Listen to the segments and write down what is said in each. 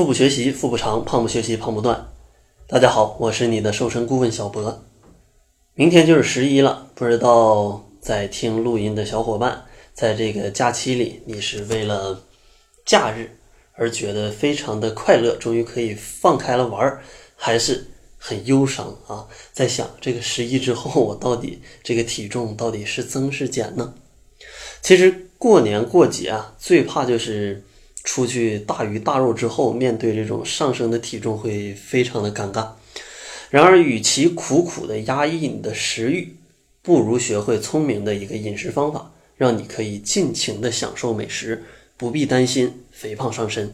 腹部学习，腹部长；胖不学习，胖不断。大家好，我是你的瘦身顾问小博。明天就是十一了，不知道在听录音的小伙伴，在这个假期里，你是为了假日而觉得非常的快乐，终于可以放开了玩儿，还是很忧伤啊？在想这个十一之后，我到底这个体重到底是增是减呢？其实过年过节啊，最怕就是出去大鱼大肉之后，面对这种上升的体重会非常的尴尬。然而，与其苦苦的压抑你的食欲，不如学会聪明的一个饮食方法，让你可以尽情的享受美食，不必担心肥胖上身。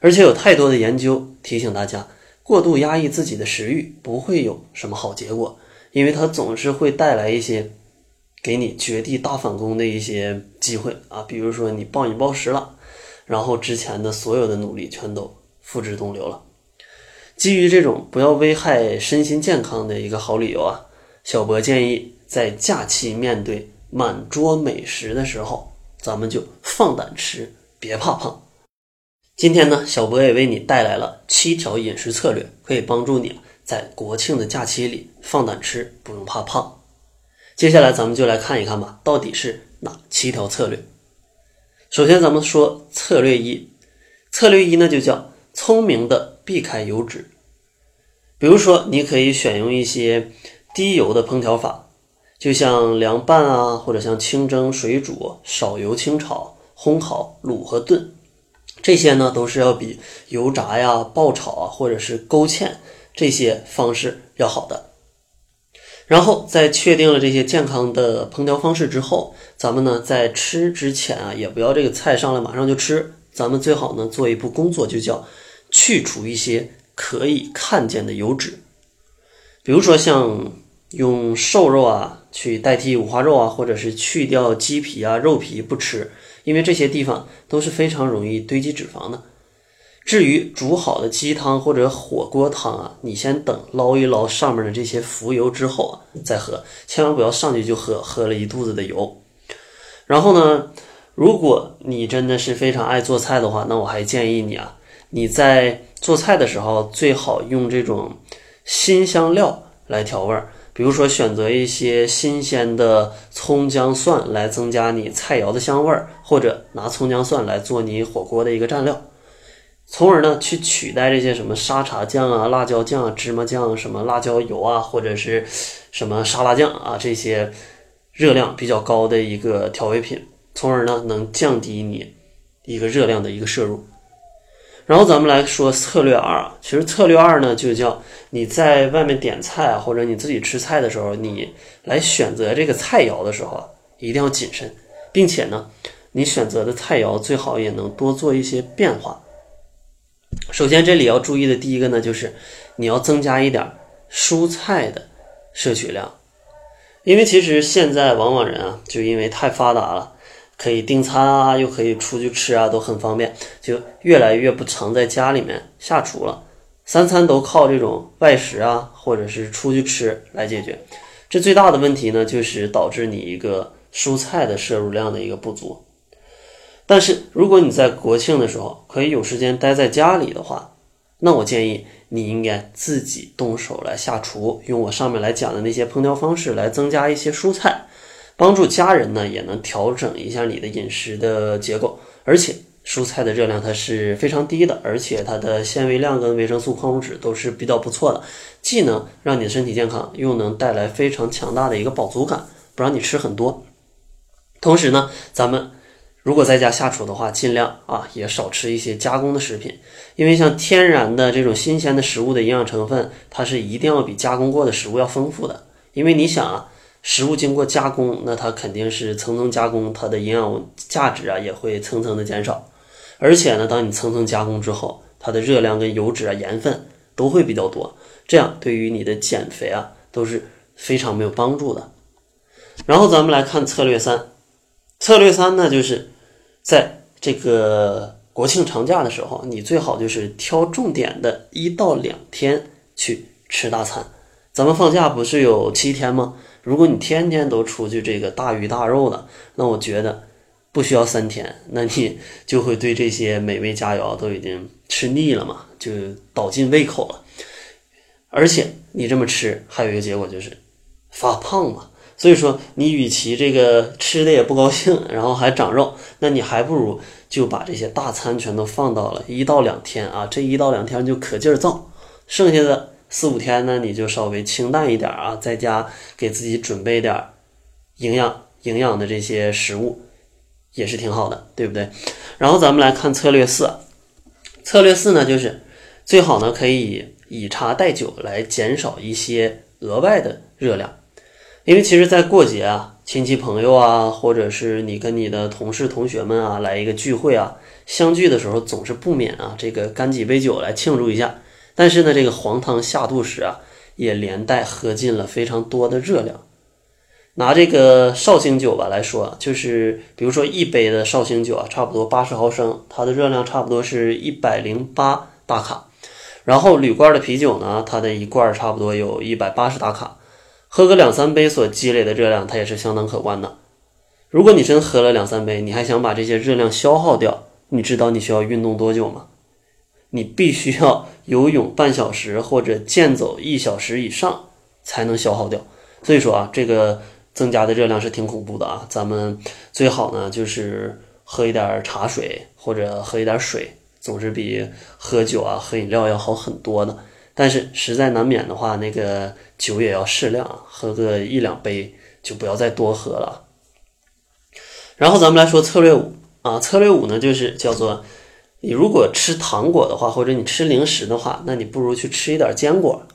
而且有太多的研究提醒大家，过度压抑自己的食欲不会有什么好结果，因为它总是会带来一些。给你绝地大反攻的一些机会啊，比如说你暴饮暴食了，然后之前的所有的努力全都付之东流了。基于这种不要危害身心健康的一个好理由啊，小博建议在假期面对满桌美食的时候，咱们就放胆吃，别怕胖。今天呢，小博也为你带来了七条饮食策略，可以帮助你在国庆的假期里放胆吃，不用怕胖。接下来咱们就来看一看吧，到底是哪七条策略？首先，咱们说策略一，策略一呢就叫聪明的避开油脂。比如说，你可以选用一些低油的烹调法，就像凉拌啊，或者像清蒸、水煮、少油清炒、烘烤、卤和炖，这些呢都是要比油炸呀、爆炒啊，或者是勾芡这些方式要好的。然后在确定了这些健康的烹调方式之后，咱们呢在吃之前啊，也不要这个菜上来马上就吃，咱们最好呢做一步工作，就叫去除一些可以看见的油脂，比如说像用瘦肉啊去代替五花肉啊，或者是去掉鸡皮啊、肉皮不吃，因为这些地方都是非常容易堆积脂肪的。至于煮好的鸡汤或者火锅汤啊，你先等捞一捞上面的这些浮油之后啊，再喝，千万不要上去就喝，喝了一肚子的油。然后呢，如果你真的是非常爱做菜的话，那我还建议你啊，你在做菜的时候最好用这种新香料来调味儿，比如说选择一些新鲜的葱姜蒜来增加你菜肴的香味儿，或者拿葱姜蒜来做你火锅的一个蘸料。从而呢，去取代这些什么沙茶酱啊、辣椒酱、啊芝麻酱、什么辣椒油啊，或者是什么沙拉酱啊这些热量比较高的一个调味品，从而呢能降低你一个热量的一个摄入。然后咱们来说策略二啊，其实策略二呢就叫你在外面点菜，或者你自己吃菜的时候，你来选择这个菜肴的时候，一定要谨慎，并且呢，你选择的菜肴最好也能多做一些变化。首先，这里要注意的第一个呢，就是你要增加一点蔬菜的摄取量，因为其实现在往往人啊，就因为太发达了，可以订餐啊，又可以出去吃啊，都很方便，就越来越不常在家里面下厨了，三餐都靠这种外食啊，或者是出去吃来解决。这最大的问题呢，就是导致你一个蔬菜的摄入量的一个不足。但是，如果你在国庆的时候可以有时间待在家里的话，那我建议你应该自己动手来下厨，用我上面来讲的那些烹调方式来增加一些蔬菜，帮助家人呢也能调整一下你的饮食的结构。而且，蔬菜的热量它是非常低的，而且它的纤维量跟维生素、矿物质都是比较不错的，既能让你的身体健康，又能带来非常强大的一个饱足感，不让你吃很多。同时呢，咱们。如果在家下厨的话，尽量啊也少吃一些加工的食品，因为像天然的这种新鲜的食物的营养成分，它是一定要比加工过的食物要丰富的。因为你想啊，食物经过加工，那它肯定是层层加工，它的营养价值啊也会层层的减少。而且呢，当你层层加工之后，它的热量跟油脂啊、盐分都会比较多，这样对于你的减肥啊都是非常没有帮助的。然后咱们来看策略三，策略三呢就是。在这个国庆长假的时候，你最好就是挑重点的一到两天去吃大餐。咱们放假不是有七天吗？如果你天天都出去这个大鱼大肉的，那我觉得不需要三天，那你就会对这些美味佳肴都已经吃腻了嘛，就倒进胃口了。而且你这么吃，还有一个结果就是发胖嘛。所以说，你与其这个吃的也不高兴，然后还长肉，那你还不如就把这些大餐全都放到了一到两天啊，这一到两天就可劲儿造，剩下的四五天呢，你就稍微清淡一点啊，在家给自己准备点营养营养的这些食物，也是挺好的，对不对？然后咱们来看策略四，策略四呢，就是最好呢可以以茶代酒来减少一些额外的热量。因为其实，在过节啊，亲戚朋友啊，或者是你跟你的同事同学们啊，来一个聚会啊，相聚的时候总是不免啊，这个干几杯酒来庆祝一下。但是呢，这个黄汤下肚时啊，也连带喝进了非常多的热量。拿这个绍兴酒吧来说，就是比如说一杯的绍兴酒啊，差不多八十毫升，它的热量差不多是一百零八大卡。然后铝罐的啤酒呢，它的一罐差不多有一百八十大卡。喝个两三杯所积累的热量，它也是相当可观的。如果你真喝了两三杯，你还想把这些热量消耗掉，你知道你需要运动多久吗？你必须要游泳半小时或者健走一小时以上才能消耗掉。所以说啊，这个增加的热量是挺恐怖的啊。咱们最好呢就是喝一点茶水或者喝一点水，总是比喝酒啊喝饮料要好很多的。但是实在难免的话，那个酒也要适量，喝个一两杯就不要再多喝了。然后咱们来说策略五啊，策略五呢就是叫做，你如果吃糖果的话，或者你吃零食的话，那你不如去吃一点坚果。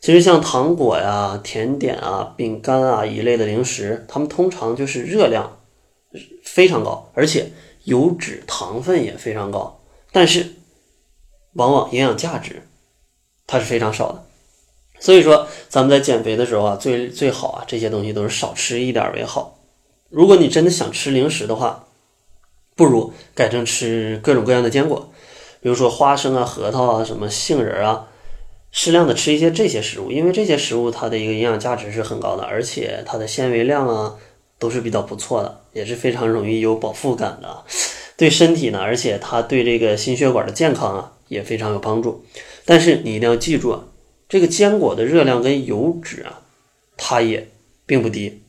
其实像糖果呀、甜点啊、饼干啊一类的零食，它们通常就是热量非常高，而且油脂糖分也非常高，但是往往营养价值。它是非常少的，所以说咱们在减肥的时候啊，最最好啊，这些东西都是少吃一点为好。如果你真的想吃零食的话，不如改成吃各种各样的坚果，比如说花生啊、核桃啊、什么杏仁啊，适量的吃一些这些食物，因为这些食物它的一个营养价值是很高的，而且它的纤维量啊都是比较不错的，也是非常容易有饱腹感的，对身体呢，而且它对这个心血管的健康啊也非常有帮助。但是你一定要记住啊，这个坚果的热量跟油脂啊，它也并不低，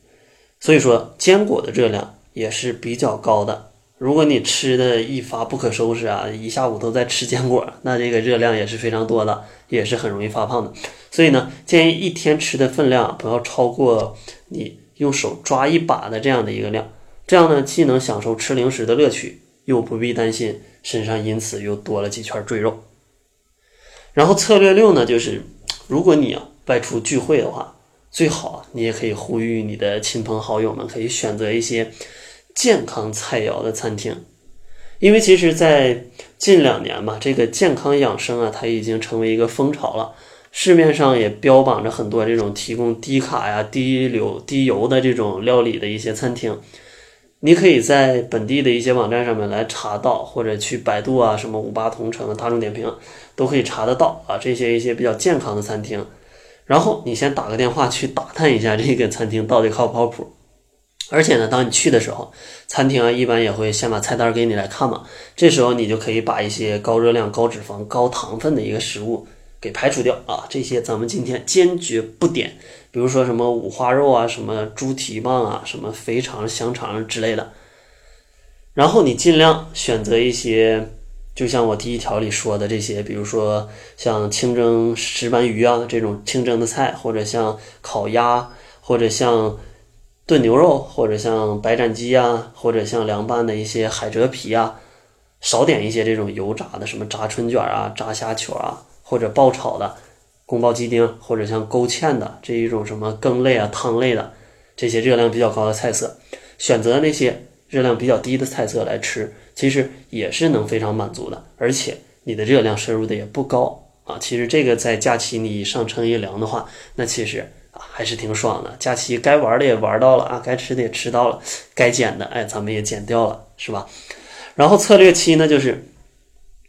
所以说坚果的热量也是比较高的。如果你吃的一发不可收拾啊，一下午都在吃坚果，那这个热量也是非常多的，也是很容易发胖的。所以呢，建议一天吃的分量不要超过你用手抓一把的这样的一个量，这样呢，既能享受吃零食的乐趣，又不必担心身上因此又多了几圈赘肉。然后策略六呢，就是如果你啊外出聚会的话，最好你也可以呼吁你的亲朋好友们可以选择一些健康菜肴的餐厅，因为其实，在近两年嘛，这个健康养生啊，它已经成为一个风潮了，市面上也标榜着很多这种提供低卡呀、低流、低油的这种料理的一些餐厅。你可以在本地的一些网站上面来查到，或者去百度啊、什么五八同城、大众点评，都可以查得到啊。这些一些比较健康的餐厅，然后你先打个电话去打探一下这个餐厅到底靠不靠谱。而且呢，当你去的时候，餐厅啊一般也会先把菜单给你来看嘛。这时候你就可以把一些高热量、高脂肪、高糖分的一个食物给排除掉啊。这些咱们今天坚决不点。比如说什么五花肉啊，什么猪蹄膀啊，什么肥肠、香肠之类的。然后你尽量选择一些，就像我第一条里说的这些，比如说像清蒸石斑鱼啊这种清蒸的菜，或者像烤鸭，或者像炖牛肉，或者像白斩鸡啊，或者像凉拌的一些海蜇皮啊，少点一些这种油炸的，什么炸春卷啊、炸虾球啊，或者爆炒的。宫保鸡丁或者像勾芡的这一种什么羹类啊、汤类的这些热量比较高的菜色，选择那些热量比较低的菜色来吃，其实也是能非常满足的，而且你的热量摄入的也不高啊。其实这个在假期你上称一量的话，那其实啊还是挺爽的。假期该玩的也玩到了啊，该吃的也吃到了，该减的哎咱们也减掉了，是吧？然后策略七呢，就是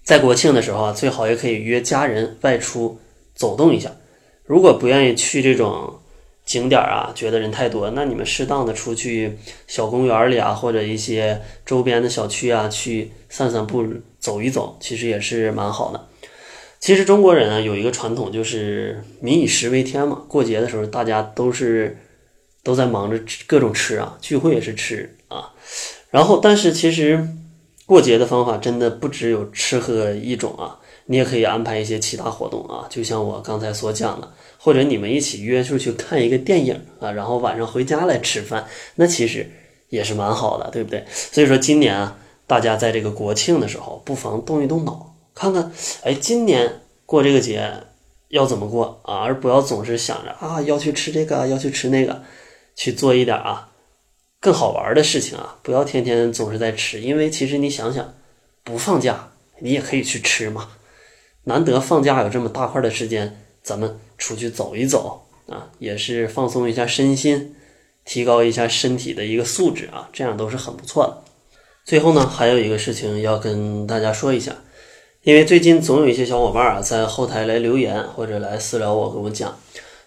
在国庆的时候啊，最好也可以约家人外出。走动一下，如果不愿意去这种景点啊，觉得人太多，那你们适当的出去小公园里啊，或者一些周边的小区啊，去散散步、走一走，其实也是蛮好的。其实中国人啊有一个传统，就是民以食为天嘛。过节的时候，大家都是都在忙着吃各种吃啊，聚会也是吃啊。然后，但是其实过节的方法真的不只有吃喝一种啊，你也可以安排一些其他活动啊，就像我刚才所讲的。或者你们一起约出去看一个电影啊，然后晚上回家来吃饭，那其实也是蛮好的，对不对？所以说今年啊，大家在这个国庆的时候，不妨动一动脑，看看，哎，今年过这个节要怎么过啊？而不要总是想着啊要去吃这个，要去吃那个，去做一点啊更好玩的事情啊！不要天天总是在吃，因为其实你想想，不放假你也可以去吃嘛，难得放假有这么大块的时间。咱们出去走一走啊，也是放松一下身心，提高一下身体的一个素质啊，这样都是很不错的。最后呢，还有一个事情要跟大家说一下，因为最近总有一些小伙伴啊在后台来留言或者来私聊我，跟我讲，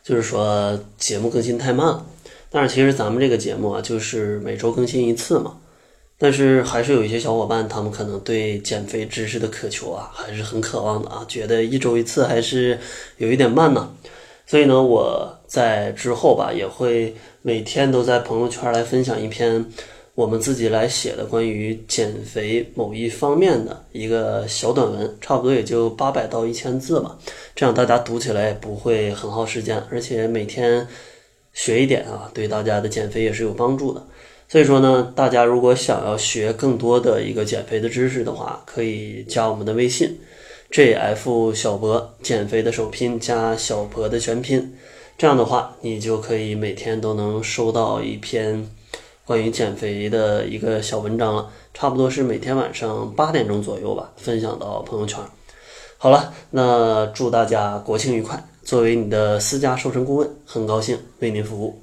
就是说节目更新太慢了。但是其实咱们这个节目啊，就是每周更新一次嘛。但是还是有一些小伙伴，他们可能对减肥知识的渴求啊，还是很渴望的啊，觉得一周一次还是有一点慢呢。所以呢，我在之后吧，也会每天都在朋友圈来分享一篇我们自己来写的关于减肥某一方面的一个小短文，差不多也就八百到一千字吧。这样大家读起来也不会很耗时间，而且每天学一点啊，对大家的减肥也是有帮助的。所以说呢，大家如果想要学更多的一个减肥的知识的话，可以加我们的微信，jf 小博减肥的首拼加小博的全拼，这样的话，你就可以每天都能收到一篇关于减肥的一个小文章了，差不多是每天晚上八点钟左右吧，分享到朋友圈。好了，那祝大家国庆愉快！作为你的私家瘦身顾问，很高兴为您服务。